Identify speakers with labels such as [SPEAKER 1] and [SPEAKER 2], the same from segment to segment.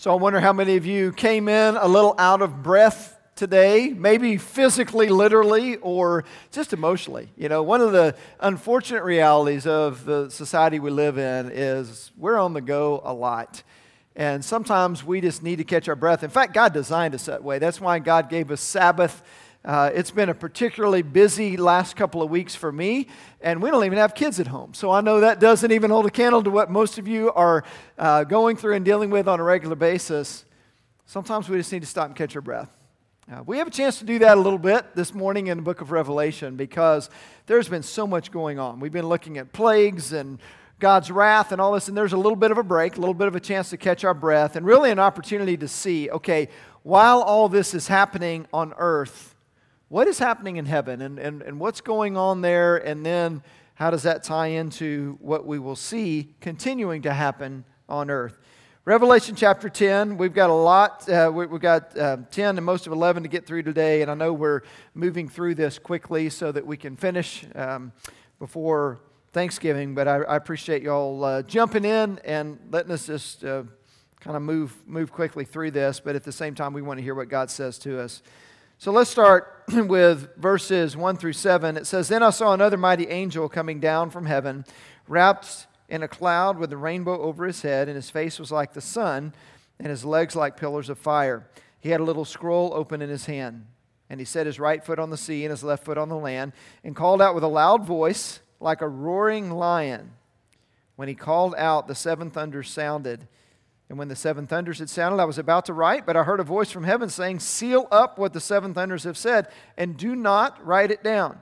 [SPEAKER 1] So I wonder how many of you came in a little out of breath today, maybe physically, literally, or just emotionally. You know, one of the unfortunate realities of the society we live in is we're on the go a lot. And sometimes we just need to catch our breath. In fact, God designed us that way. That's why God gave us Sabbath. Uh, it's been a particularly busy last couple of weeks for me, and we don't even have kids at home. So I know that doesn't even hold a candle to what most of you are uh, going through and dealing with on a regular basis. Sometimes we just need to stop and catch our breath. Uh, we have a chance to do that a little bit this morning in the book of Revelation because there's been so much going on. We've been looking at plagues and God's wrath and all this, and there's a little bit of a break, a little bit of a chance to catch our breath, and really an opportunity to see okay, while all this is happening on earth, what is happening in heaven and, and, and what's going on there, and then how does that tie into what we will see continuing to happen on earth? Revelation chapter 10, we've got a lot. Uh, we, have got uh, 10 and most of 11 to get through today, and I know we're moving through this quickly so that we can finish um, before Thanksgiving, but I, I appreciate y'all uh, jumping in and letting us just uh, kind of move, move quickly through this, but at the same time, we want to hear what God says to us. So let's start with verses 1 through 7. It says, Then I saw another mighty angel coming down from heaven, wrapped in a cloud with a rainbow over his head, and his face was like the sun, and his legs like pillars of fire. He had a little scroll open in his hand, and he set his right foot on the sea and his left foot on the land, and called out with a loud voice, like a roaring lion. When he called out, the seven thunders sounded and when the seven thunders had sounded, I was about to write, but I heard a voice from heaven saying, Seal up what the seven thunders have said, and do not write it down.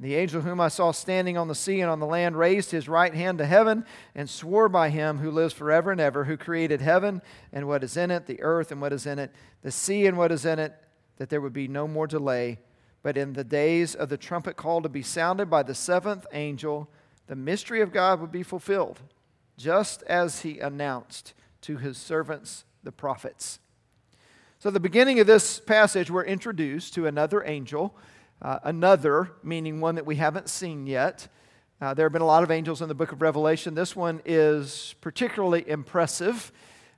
[SPEAKER 1] The angel whom I saw standing on the sea and on the land raised his right hand to heaven and swore by him who lives forever and ever, who created heaven and what is in it, the earth and what is in it, the sea and what is in it, that there would be no more delay. But in the days of the trumpet call to be sounded by the seventh angel, the mystery of God would be fulfilled, just as he announced to his servants, the prophets. So, the beginning of this passage, we're introduced to another angel, uh, another, meaning one that we haven't seen yet. Uh, there have been a lot of angels in the book of Revelation. This one is particularly impressive.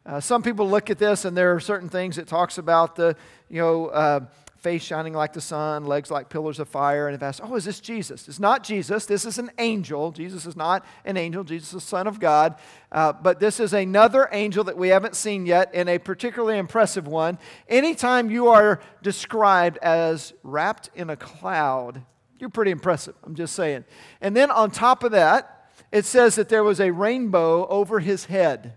[SPEAKER 1] Uh, some people look at this and there are certain things it talks about the, you know, uh, face shining like the sun, legs like pillars of fire. And if asked, oh, is this Jesus? It's not Jesus. This is an angel. Jesus is not an angel. Jesus is the Son of God. Uh, but this is another angel that we haven't seen yet, and a particularly impressive one. Anytime you are described as wrapped in a cloud, you're pretty impressive. I'm just saying. And then on top of that, it says that there was a rainbow over his head.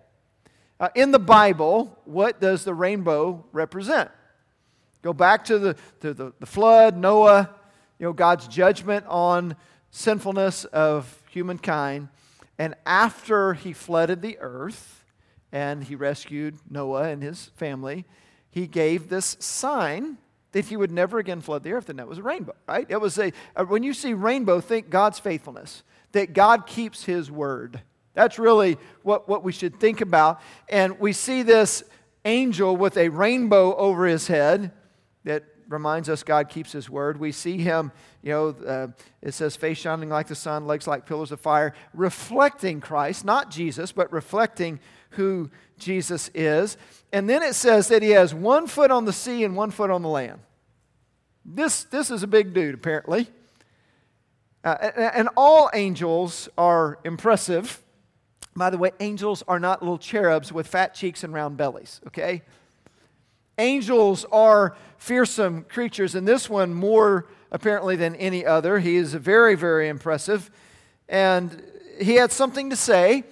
[SPEAKER 1] Uh, in the Bible, what does the rainbow represent? Go back to the, to the, the flood, Noah, you know, God's judgment on sinfulness of humankind. And after he flooded the earth and he rescued Noah and his family, he gave this sign that he would never again flood the earth, and that was a rainbow, right? It was a, when you see rainbow, think God's faithfulness, that God keeps his word. That's really what, what we should think about. And we see this angel with a rainbow over his head that reminds us God keeps His word. We see Him, you know, uh, it says face shining like the sun, legs like pillars of fire, reflecting Christ, not Jesus, but reflecting who Jesus is. And then it says that He has one foot on the sea and one foot on the land. This, this is a big dude, apparently. Uh, and all angels are impressive. By the way, angels are not little cherubs with fat cheeks and round bellies, okay? Angels are fearsome creatures, and this one more apparently than any other. He is very, very impressive. And he had something to say.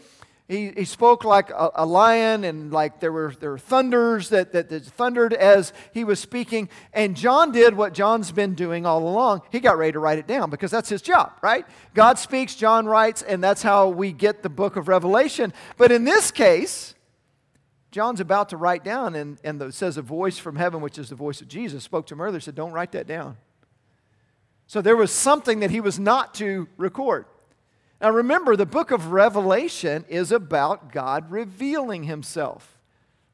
[SPEAKER 1] He, he spoke like a, a lion, and like there were, there were thunders that, that, that thundered as he was speaking. And John did what John's been doing all along. He got ready to write it down because that's his job, right? God speaks, John writes, and that's how we get the book of Revelation. But in this case, John's about to write down, and, and it says a voice from heaven, which is the voice of Jesus, spoke to him earlier, said, Don't write that down. So there was something that he was not to record. Now remember, the book of Revelation is about God revealing himself.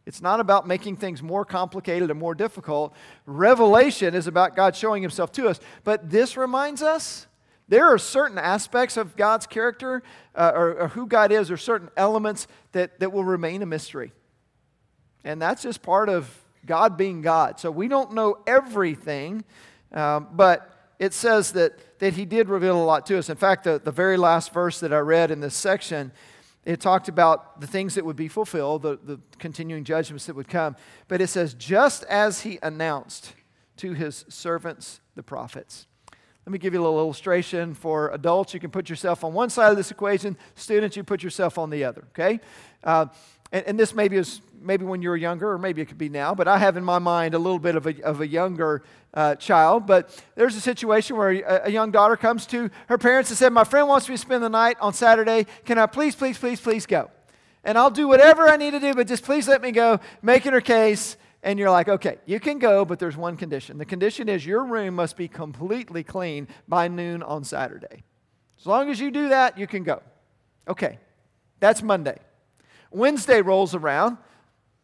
[SPEAKER 1] It's not about making things more complicated and more difficult. Revelation is about God showing himself to us. But this reminds us there are certain aspects of God's character uh, or, or who God is, or certain elements that, that will remain a mystery. And that's just part of God being God. So we don't know everything, um, but it says that, that He did reveal a lot to us. In fact, the, the very last verse that I read in this section, it talked about the things that would be fulfilled, the, the continuing judgments that would come. But it says, just as He announced to His servants, the prophets. Let me give you a little illustration. For adults, you can put yourself on one side of this equation. Students, you put yourself on the other, okay? Uh, and, and, this maybe is maybe when you were younger, or maybe it could be now, but I have in my mind a little bit of a, of a younger uh, child. But there's a situation where a, a, young daughter comes to her parents and said, My friend wants me to spend the night on Saturday. Can I please, please, please, please go? And I'll do whatever I need to do, but just please let me go, making her case and you're like, okay, you can go, but there's one condition. The condition is your room must be completely clean by noon on Saturday. As long as you do that, you can go. Okay, that's Monday. Wednesday rolls around,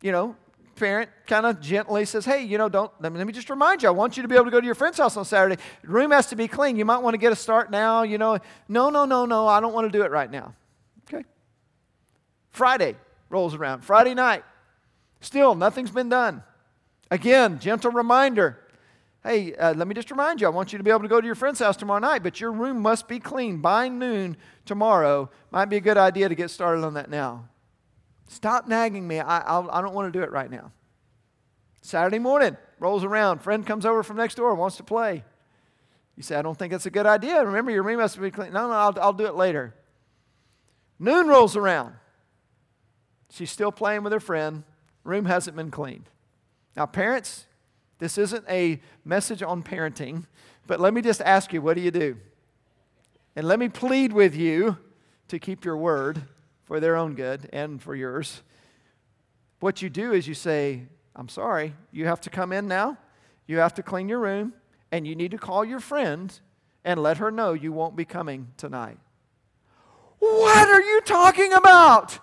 [SPEAKER 1] you know, parent kind of gently says, hey, you know, don't, let me, let me just remind you, I want you to be able to go to your friend's house on Saturday. The room has to be clean. You might want to get a start now, you know. No, no, no, no, I don't want to do it right now. Okay. Friday rolls around. Friday night, Still, nothing's been done. Again, gentle reminder. Hey, uh, let me just remind you, I want you to be able to go to your friend's house tomorrow night, but your room must be clean by noon tomorrow. Might be a good idea to get started on that now. Stop nagging me. I, I do not want to do it right now. Saturday morning rolls around. Friend comes over from next door, wants to play. You say, I don't think that's a good idea. Remember, your room must be clean. No, no, I'll, I'll do it later. Noon rolls around. She's still playing with her friend. Room hasn't been cleaned. Now, parents, this isn't a message on parenting, but let me just ask you what do you do? And let me plead with you to keep your word for their own good and for yours. What you do is you say, I'm sorry, you have to come in now, you have to clean your room, and you need to call your friend and let her know you won't be coming tonight. What are you talking about?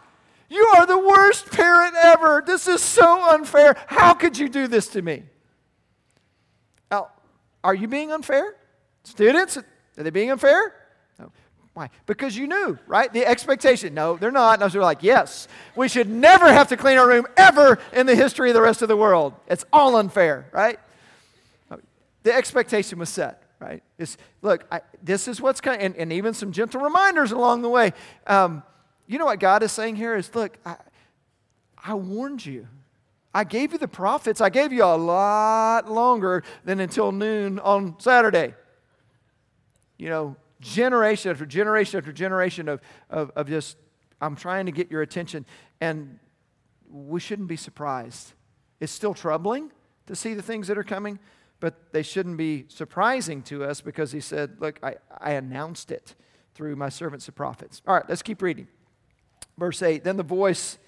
[SPEAKER 1] You are the worst parent ever. This is so unfair. How could you do this to me? Now, are you being unfair? Students, are they being unfair? Why? Because you knew, right? The expectation. No, they're not. And I was like, yes, we should never have to clean our room ever in the history of the rest of the world. It's all unfair, right? The expectation was set, right? It's, look, I, this is what's coming, and, and, even some gentle reminders along the way. Um, you know what God is saying here is look, I, I warned you. I gave you the prophets. I gave you a lot longer than until noon on Saturday. You know, generation after generation after generation of, of, of just, I'm trying to get your attention. And we shouldn't be surprised. It's still troubling to see the things that are coming, but they shouldn't be surprising to us because he said, Look, I, I announced it through my servants, the prophets. All right, let's keep reading. Verse 8 Then the voice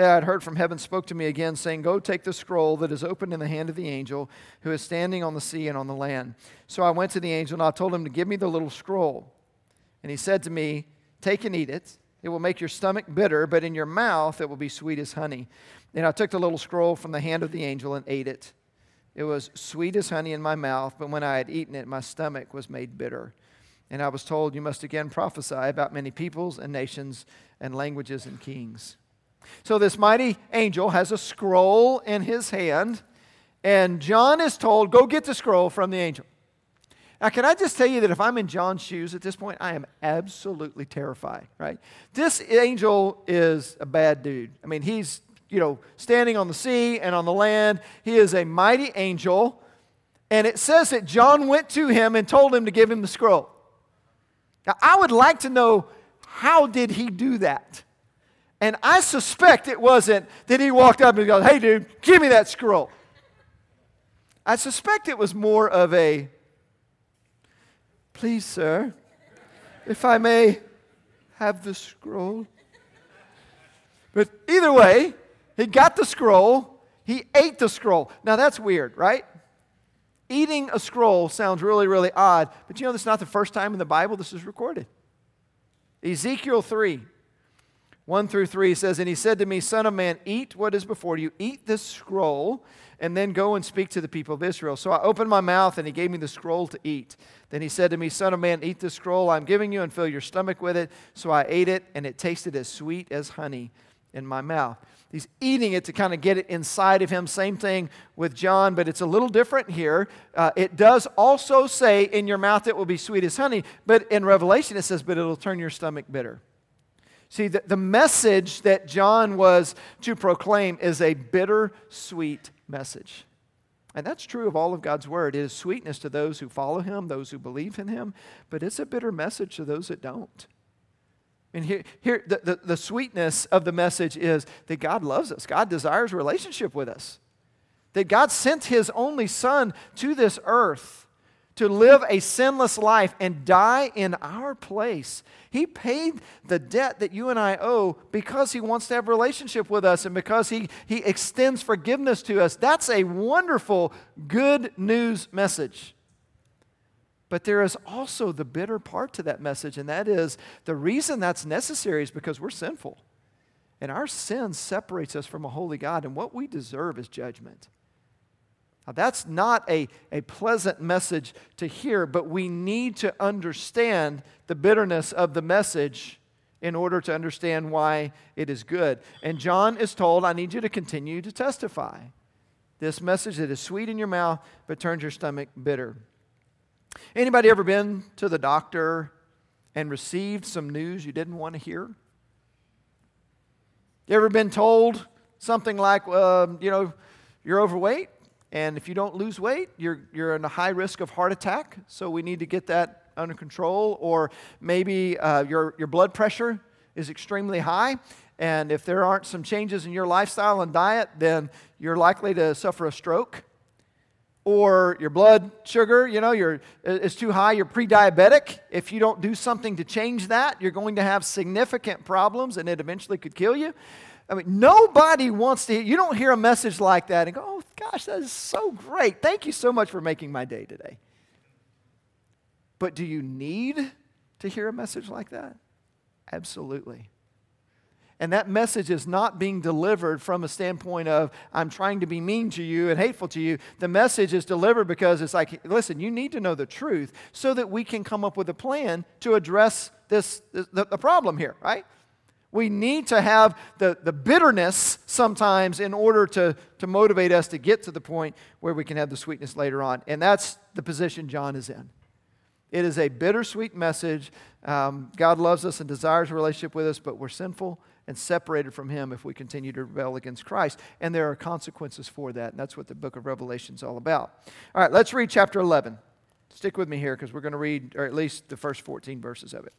[SPEAKER 1] that I had heard from heaven spoke to me again, saying, Go take the scroll that is opened in the hand of the angel who is standing on the sea and on the land. So I went to the angel and I told him to give me the little scroll. And he said to me, Take and eat it. It will make your stomach bitter, but in your mouth it will be sweet as honey. And I took the little scroll from the hand of the angel and ate it. It was sweet as honey in my mouth, but when I had eaten it, my stomach was made bitter. And I was told, You must again prophesy about many peoples and nations and languages and kings. So this mighty angel has a scroll in his hand, and John is told, Go get the scroll from the angel. Now, can I just tell you that if I'm in John's shoes at this point, I am absolutely terrified, right? This angel is a bad dude. I mean, he's, you know, standing on the sea and on the land. He is a mighty angel. And it says that John went to him and told him to give him the scroll. Now, I would like to know how did he do that? And I suspect it wasn't that he walked up and goes, Hey, dude, give me that scroll. I suspect it was more of a, Please, sir, if I may have the scroll. But either way, he got the scroll, he ate the scroll. Now that's weird, right? Eating a scroll sounds really, really odd, but you know, this is not the first time in the Bible this is recorded. Ezekiel 3, 1 through 3 says, And he said to me, Son of man, eat what is before you, eat this scroll, and then go and speak to the people of Israel. So I opened my mouth, and he gave me the scroll to eat. Then he said to me, Son of man, eat this scroll I'm giving you, and fill your stomach with it. So I ate it, and it tasted as sweet as honey, in my mouth. He's eating it to kind of get it inside of him. Same thing with John, but it's a little different here. Uh, it does also say, In your mouth it will be sweet as honey, but in Revelation it says, But it'll turn your stomach bitter. See, the, the message that John was to proclaim is a bitter sweet message. And that's true of all of God's word. It is sweetness to those who follow him, those who believe in him, but it's a bitter message to those that don't. And here, here the, the, the sweetness of the message is that God loves us. God desires relationship with us. That God sent his only son to this earth to live a sinless life and die in our place. He paid the debt that you and I owe because he wants to have a relationship with us and because he, he extends forgiveness to us. That's a wonderful, good news message. But there is also the bitter part to that message, and that is the reason that's necessary is because we're sinful. And our sin separates us from a holy God, and what we deserve is judgment. Now, that's not a, a pleasant message to hear, but we need to understand the bitterness of the message in order to understand why it is good. And John is told, I need you to continue to testify. This message that is sweet in your mouth, but turns your stomach bitter. Anybody ever been to the doctor and received some news you didn't want to hear? You ever been told something like, uh, you know, you're overweight, and if you don't lose weight, you're, you're in a high risk of heart attack, so we need to get that under control. Or maybe uh, your, your blood pressure is extremely high, and if there aren't some changes in your lifestyle and diet, then you're likely to suffer a stroke or your blood sugar, you know, you're, is too high, you're pre diabetic. If you don't do something to change that, you're going to have significant problems and it eventually could kill you. I mean, nobody wants to, hear, you don't hear a message like that and go, oh gosh, that is so great. Thank you so much for making my day today. But do you need to hear a message like that? Absolutely. And that message is not being delivered from a standpoint of, I'm trying to be mean to you and hateful to you. The message is delivered because it's like, listen, you need to know the truth so that we can come up with a plan to address this, this the, the problem here, right? We need to have the, the bitterness sometimes in order to, to motivate us to get to the point where we can have the sweetness later on. And that's the position John is in. It is a bittersweet message. Um, God loves us and desires a relationship with us, but we're sinful and separated from Him if we continue to rebel against Christ. And there are consequences for that. And that's what the book of Revelation is all about. All right, let's read chapter 11. Stick with me here because we're going to read, or at least the first 14 verses of it.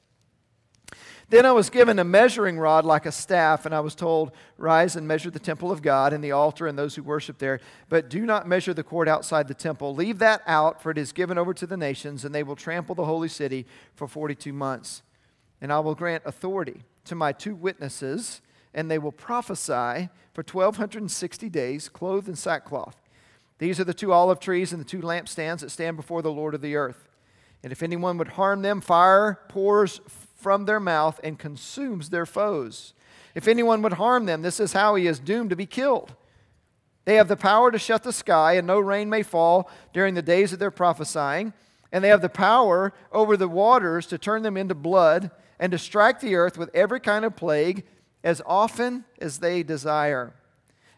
[SPEAKER 1] Then I was given a measuring rod like a staff, and I was told, Rise and measure the temple of God and the altar and those who worship there. But do not measure the court outside the temple. Leave that out, for it is given over to the nations, and they will trample the holy city for 42 months. And I will grant authority to my two witnesses, and they will prophesy for 1260 days, clothed in sackcloth. These are the two olive trees and the two lampstands that stand before the Lord of the earth. And if anyone would harm them, fire pours from their mouth and consumes their foes. If anyone would harm them, this is how he is doomed to be killed. They have the power to shut the sky, and no rain may fall during the days of their prophesying. And they have the power over the waters to turn them into blood and to strike the earth with every kind of plague as often as they desire.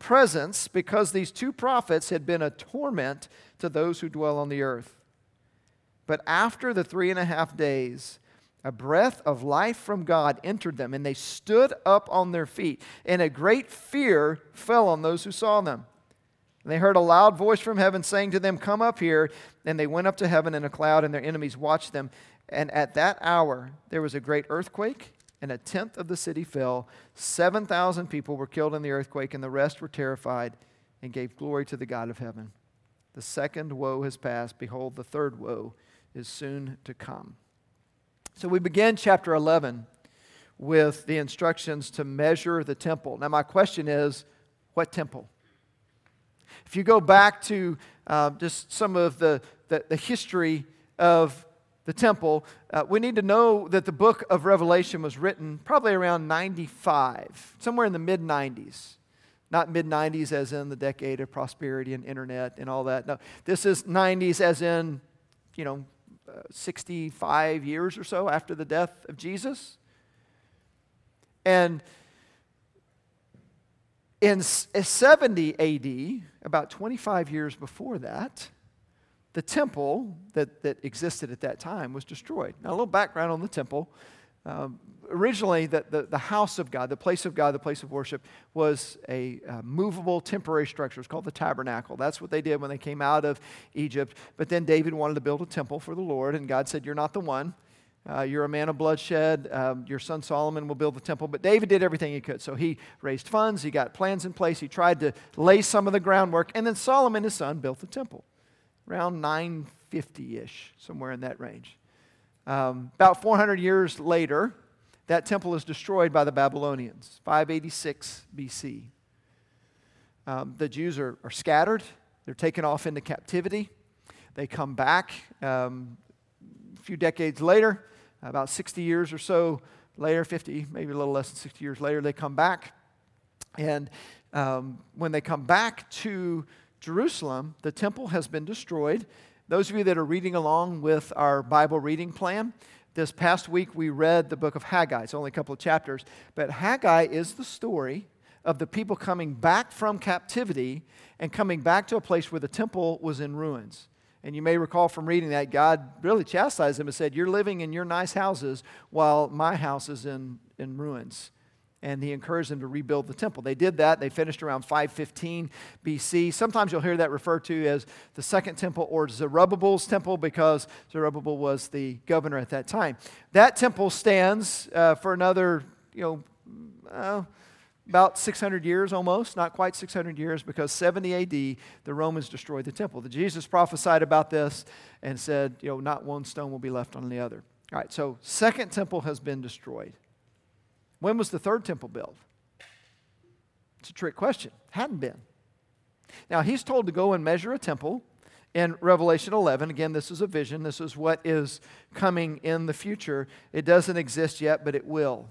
[SPEAKER 1] presents because these two prophets had been a torment to those who dwell on the earth. But after the three and a half days, a breath of life from God entered them, and they stood up on their feet, and a great fear fell on those who saw them. And they heard a loud voice from heaven saying to them, Come up here. And they went up to heaven in a cloud, and their enemies watched them. And at that hour, there was a great earthquake, and a tenth of the city fell. 7,000 people were killed in the earthquake, and the rest were terrified and gave glory to the God of heaven. The second woe has passed. Behold, the third woe is soon to come. So we begin chapter 11 with the instructions to measure the temple. Now, my question is what temple? If you go back to uh, just some of the, the, the, history of the temple, uh, we need to know that the book of Revelation was written probably around 95, somewhere in the mid 90s. Not mid 90s as in the decade of prosperity and internet and all that. No, this is 90s as in, you know, uh, 65 years or so after the death of Jesus. And in 70 AD, about 25 years before that, the temple that, that existed at that time was destroyed. Now, a little background on the temple. Um, originally, the, the, the, house of God, the place of God, the place of worship, was a uh, movable temporary structure. It's called the tabernacle. That's what they did when they came out of Egypt. But then David wanted to build a temple for the Lord, and God said, You're not the one. Uh, you're a man of bloodshed. Um, your son Solomon will build the temple. But David did everything he could. So he raised funds, he got plans in place, he tried to lay some of the groundwork, and then Solomon, his son, built the temple around 950 ish, somewhere in that range. Um, about 400 years later, that temple is destroyed by the Babylonians, 586 BC. Um, the Jews are, are, scattered, they're taken off into captivity. They come back um, a few decades later about 60 years or so later, 50, maybe a little less than 60 years later, they come back. And um, when they come back to Jerusalem, the temple has been destroyed. Those of you that are reading along with our Bible reading plan, this past week we read the book of Haggai. It's only a couple of chapters, but Haggai is the story of the people coming back from captivity and coming back to a place where the temple was in ruins. And you may recall from reading that, God really chastised them and said, You're living in your nice houses while my house is in, in ruins. And he encouraged them to rebuild the temple. They did that. They finished around 515 BC. Sometimes you'll hear that referred to as the second temple or Zerubbabel's temple because Zerubbabel was the governor at that time. That temple stands uh, for another, you know, uh, about 600 years almost, not quite 600 years, because 70 AD, the Romans destroyed the temple. The Jesus prophesied about this and said, you know, not one stone will be left on the other. All right, so second temple has been destroyed. When was the third temple built? It's a trick question. Hadn't been. Now, he's told to go and measure a temple in Revelation 11. Again, this is a vision. This is what is coming in the future. It doesn't exist yet, but it will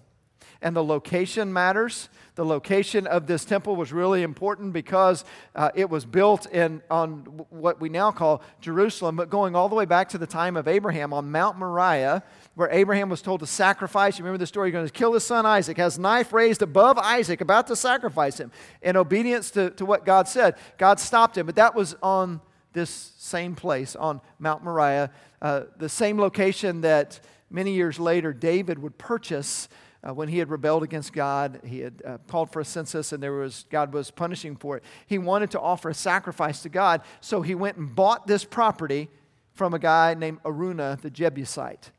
[SPEAKER 1] and the location matters. The location of this temple was really important because uh, it was built in on what we now call Jerusalem, but going all the way back to the time of Abraham on Mount Moriah, where Abraham was told to sacrifice. You remember the story? You're going to kill his son Isaac. Has knife raised above Isaac, about to sacrifice him in obedience to, to what God said. God stopped him, but that was on this same place on Mount Moriah, uh, the same location that many years later David would purchase uh, when he had rebelled against God, he had uh, called for a census, and there was God was punishing for it. He wanted to offer a sacrifice to God, so he went and bought this property from a guy named Araunah the Jebusite,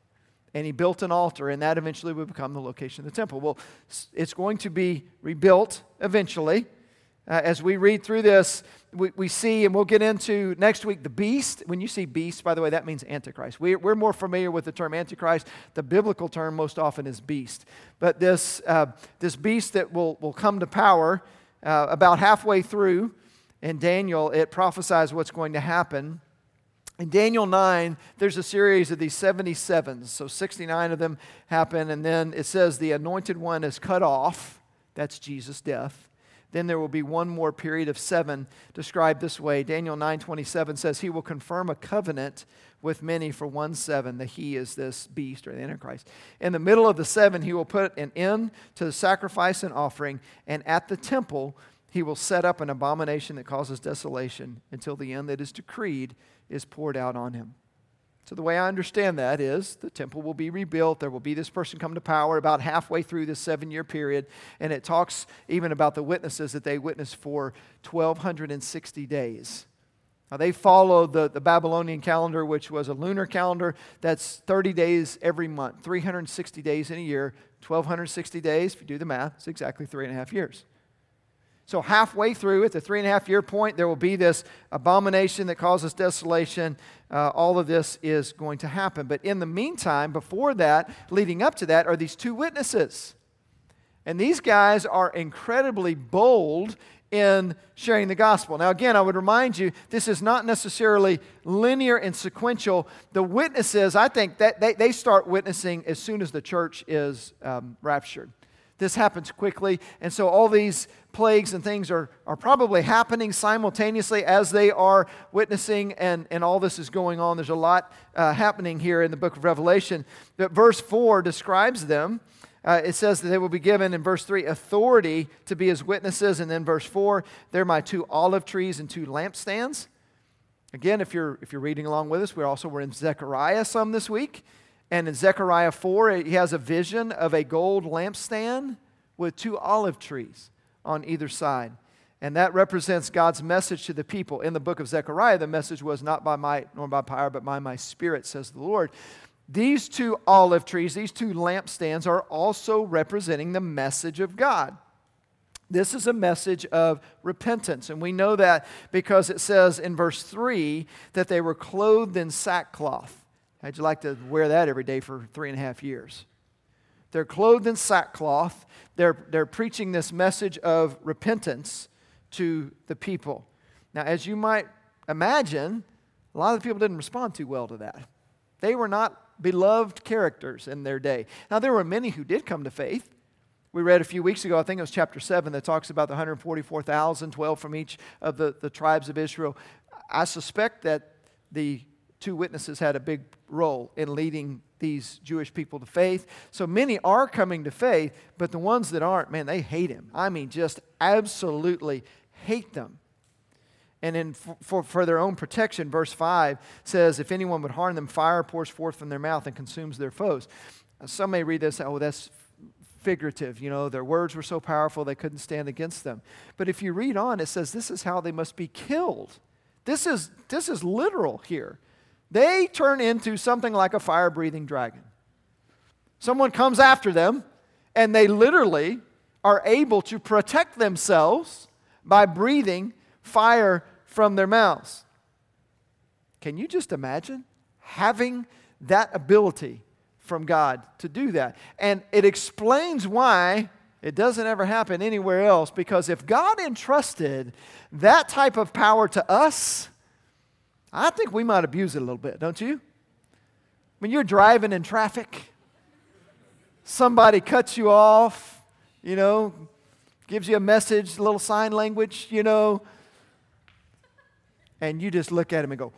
[SPEAKER 1] and he built an altar, and that eventually would become the location of the temple. Well, it's going to be rebuilt eventually. Uh, as we read through this, we, we see, and we'll get into next week, the beast. When you see beast, by the way, that means Antichrist. We, we're more familiar with the term Antichrist. The biblical term most often is beast. But this, uh, this beast that will, will come to power uh, about halfway through in Daniel, it prophesies what's going to happen. In Daniel 9, there's a series of these 77s. So 69 of them happen, and then it says the anointed one is cut off. That's Jesus' death. Then there will be one more period of seven described this way. Daniel 9:27 says he will confirm a covenant with many for one seven. The he is this beast or the Antichrist. In the middle of the seven, he will put an end to the sacrifice and offering, and at the temple he will set up an abomination that causes desolation until the end that is decreed is poured out on him. So, the way I understand that is the temple will be rebuilt. There will be this person come to power about halfway through this seven year period. And it talks even about the witnesses that they witnessed for 1,260 days. Now, they followed the, the Babylonian calendar, which was a lunar calendar. That's 30 days every month, 360 days in a year, 1,260 days. If you do the math, it's exactly three and a half years. So, halfway through, at the three and a half year point, there will be this abomination that causes desolation. Uh, all of this is going to happen. But in the meantime, before that, leading up to that, are these two witnesses. And these guys are incredibly bold in sharing the gospel. Now, again, I would remind you, this is not necessarily linear and sequential. The witnesses, I think, that they, they start witnessing as soon as the church is um, raptured. This happens quickly, and so all these plagues and things are, are probably happening simultaneously as they are witnessing, and, and all this is going on. There's a lot uh, happening here in the book of Revelation. But verse 4 describes them. Uh, it says that they will be given in verse 3 authority to be his witnesses. And then verse 4, they're my two olive trees and two lampstands. Again, if you're, if you're reading along with us, we also were in Zechariah some this week. And in Zechariah 4, he has a vision of a gold lampstand with two olive trees on either side. And that represents God's message to the people. In the book of Zechariah, the message was not by might nor by power, but by my spirit, says the Lord. These two olive trees, these two lampstands, are also representing the message of God. This is a message of repentance. And we know that because it says in verse 3 that they were clothed in sackcloth. How'd you like to wear that every day for three and a half years? They're clothed in sackcloth. They're, they're preaching this message of repentance to the people. Now, as you might imagine, a lot of the people didn't respond too well to that. They were not beloved characters in their day. Now, there were many who did come to faith. We read a few weeks ago, I think it was chapter 7, that talks about the 144,000, 12 from each of the, the tribes of Israel. I suspect that the two witnesses had a big role in leading these Jewish people to faith. So many are coming to faith, but the ones that aren't, man, they hate him. I mean, just absolutely hate them and in, for, for their own protection, verse 5 says, If anyone would harm them, fire pours forth from their mouth and consumes their foes. Uh, some may read this, oh, that's figurative. You know, their words were so powerful they couldn't stand against them. But if you read on, it says this is how they must be killed. This is, this is literal here. They turn into something like a fire breathing dragon. Someone comes after them, and they literally are able to protect themselves by breathing fire from their mouths. Can you just imagine having that ability from God to do that? And it explains why it doesn't ever happen anywhere else because if God entrusted that type of power to us, I think we might abuse it a little bit, don't you? When you're driving in traffic, somebody cuts you off, you know, gives you a message, a little sign language, you know, and you just look at him and go,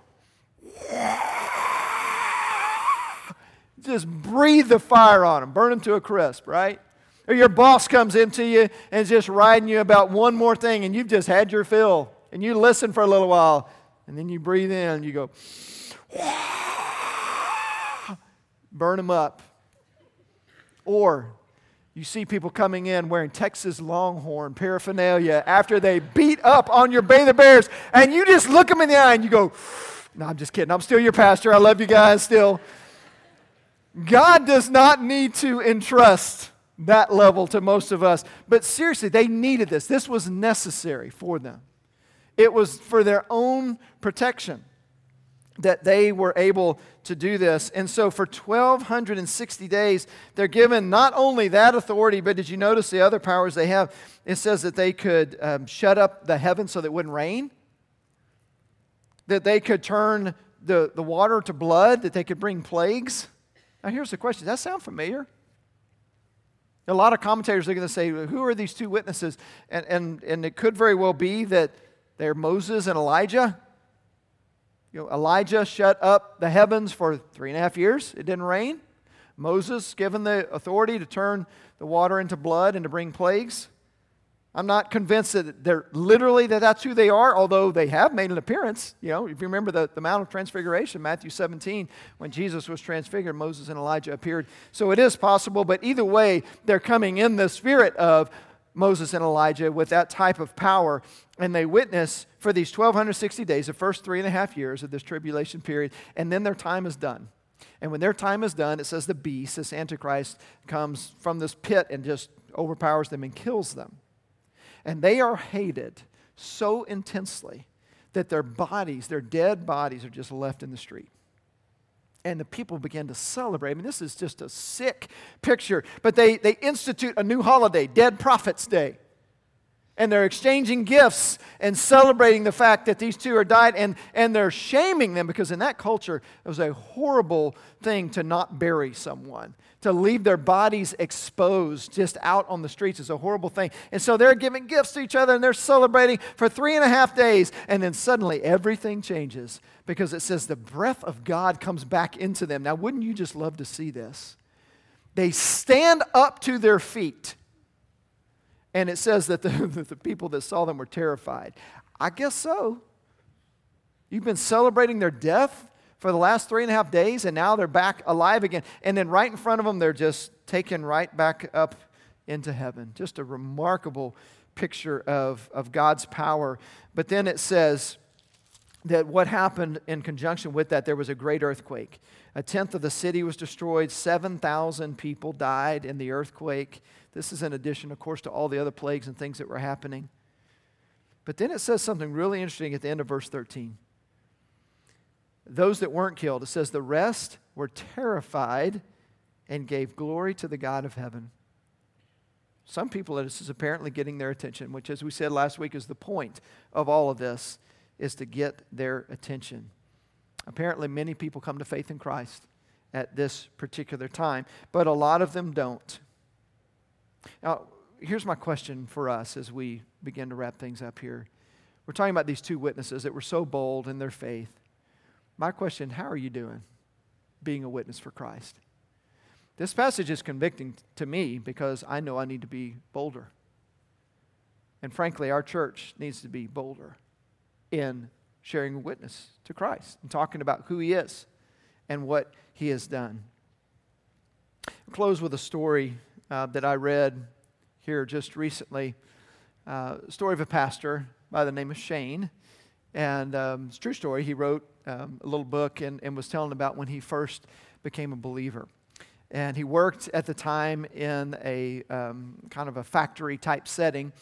[SPEAKER 1] just breathe the fire on him, burn him to a crisp, right? Or your boss comes into you and is just riding you about one more thing, and you've just had your fill, and you listen for a little while, and then you breathe in and you go, burn them up. Or you see people coming in wearing Texas Longhorn paraphernalia after they beat up on your Baylor Bears, and you just look them in the eye and you go, No, I'm just kidding. I'm still your pastor. I love you guys still. God does not need to entrust that level to most of us. But seriously, they needed this. This was necessary for them, it was for their own protection that they were able to do this. And so for 1,260 days, they're given not only that authority, but did you notice the other powers they have? It says that they could um, shut up the heavens so that it wouldn't rain, that they could turn the, the water to blood, that they could bring plagues. Now, here's the question Does that sound familiar? A lot of commentators are going to say, Who are these two witnesses? And, and, and it could very well be that they're Moses and Elijah. You know, Elijah shut up the heavens for three and a half years. It didn't rain. Moses given the authority to turn the water into blood and to bring plagues. I'm not convinced that they're literally that that's who they are, although they have made an appearance. You know, if you remember the, the Mount of Transfiguration, Matthew 17, when Jesus was transfigured, Moses and Elijah appeared. So it is possible, but either way, they're coming in the spirit of Moses and Elijah with that type of power. And they witness for these 1,260 days, the first three and a half years of this tribulation period, and then their time is done. And when their time is done, it says the beast, this Antichrist, comes from this pit and just overpowers them and kills them. And they are hated so intensely that their bodies, their dead bodies, are just left in the street and the people began to celebrate. I mean, this is just a sick picture. But they, they institute a new holiday, Dead Prophets Day. And they're exchanging gifts and celebrating the fact that these two are died, and, and they're shaming them because in that culture, it was a horrible thing to not bury someone. To leave their bodies exposed just out on the streets is a horrible thing. And so they're giving gifts to each other and they're celebrating for three and a half days. And then suddenly everything changes because it says the breath of God comes back into them. Now, wouldn't you just love to see this? They stand up to their feet and it says that the, the people that saw them were terrified. I guess so. You've been celebrating their death for the last three and a half days, and now they're back alive again. And then right in front of them, they're just taken right back up into heaven. Just a remarkable picture of, of God's power. But then it says that what happened in conjunction with that, there was a great earthquake. A tenth of the city was destroyed, 7,000 people died in the earthquake. This is in addition, of course, to all the other plagues and things that were happening. But then it says something really interesting at the end of verse 13. Those that weren't killed, it says, the rest were terrified and gave glory to the God of heaven. Some people, this is apparently getting their attention, which, as we said last week, is the point of all of this, is to get their attention. Apparently, many people come to faith in Christ at this particular time, but a lot of them don't. Now, here's my question for us as we begin to wrap things up here. We're talking about these two witnesses that were so bold in their faith. My question how are you doing being a witness for Christ? This passage is convicting to me because I know I need to be bolder. And frankly, our church needs to be bolder in sharing a witness to Christ and talking about who He is and what He has done. I'll close with a story uh, that I read here just recently. Uh, story of a pastor by the name of Shane. And um, it's true story. He wrote um, a little book and, and was telling about when he first became a believer. And he worked at the time in a um, kind of a factory type setting.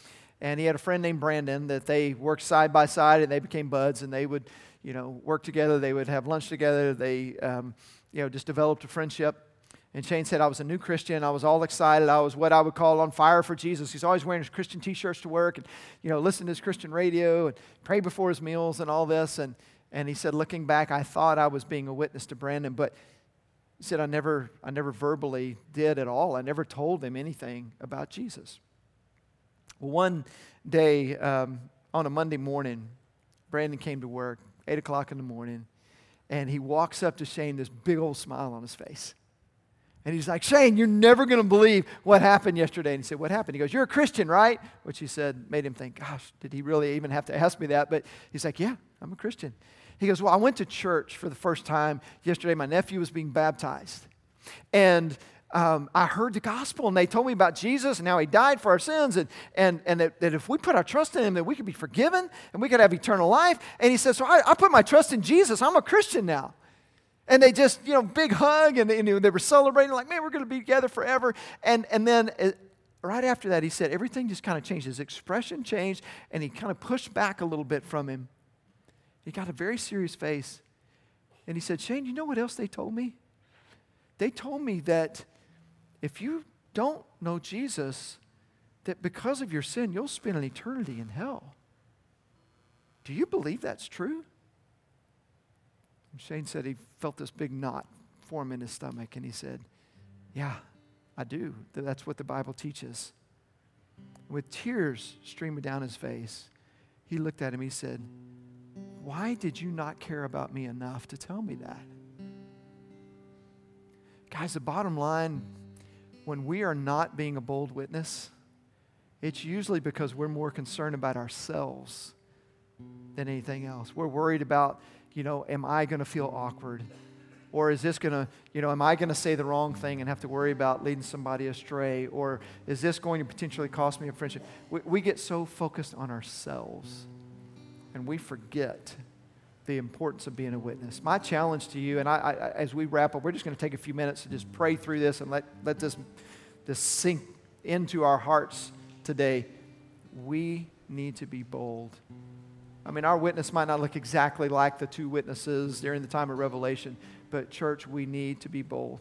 [SPEAKER 1] And he had a friend named Brandon that they worked side by side and they became buds and they would, you know, work together. They would have lunch together. They, um, you know, just developed a friendship. And Shane said, I was a new Christian. I was all excited. I was what I would call on fire for Jesus. He's always wearing his Christian t shirts to work and, you know, listen to his Christian radio and pray before his meals and all this. And, and he said, looking back, I thought I was being a witness to Brandon, but he said, I never, I never verbally did at all. I never told him anything about Jesus. Well, one day um, on a Monday morning, Brandon came to work, 8 o'clock in the morning, and he walks up to Shane, this big old smile on his face. And he's like, Shane, you're never going to believe what happened yesterday. And he said, What happened? He goes, You're a Christian, right? Which he said made him think, Gosh, did he really even have to ask me that? But he's like, Yeah, I'm a Christian. He goes, Well, I went to church for the first time yesterday. My nephew was being baptized. And um, I heard the gospel and they told me about Jesus and how he died for our sins and, and, and that, that, if we put our trust in him that we could be forgiven and we could have eternal life. And he says, so I, I put my trust in Jesus. I'm a Christian now. And they just, you know, big hug, and, and they were celebrating, like, man, we're going to be together forever. And, and then uh, right after that, he said everything just kind of changed. His expression changed, and he kind of pushed back a little bit from him. He got a very serious face. And he said, Shane, you know what else they told me? They told me that if you don't know Jesus, that because of your sin, you'll spend an eternity in hell. Do you believe that's true? Shane said he felt this big knot form in his stomach, and he said, Yeah, I do. That's what the Bible teaches. With tears streaming down his face, he looked at him. He said, Why did you not care about me enough to tell me that? Guys, the bottom line when we are not being a bold witness, it's usually because we're more concerned about ourselves than anything else. We're worried about you know, am I going to feel awkward? Or is this going to, you know, am I going to say the wrong thing and have to worry about leading somebody astray? Or is this going to potentially cost me a friendship? We, we get so focused on ourselves and we forget the importance of being a witness. My challenge to you, and I, I, as we wrap up, we're just going to take a few minutes to just pray through this and let, let this, this sink into our hearts today. We need to be bold. I mean, our witness might not look exactly like the two witnesses during the time of Revelation, but church, we need to be bold.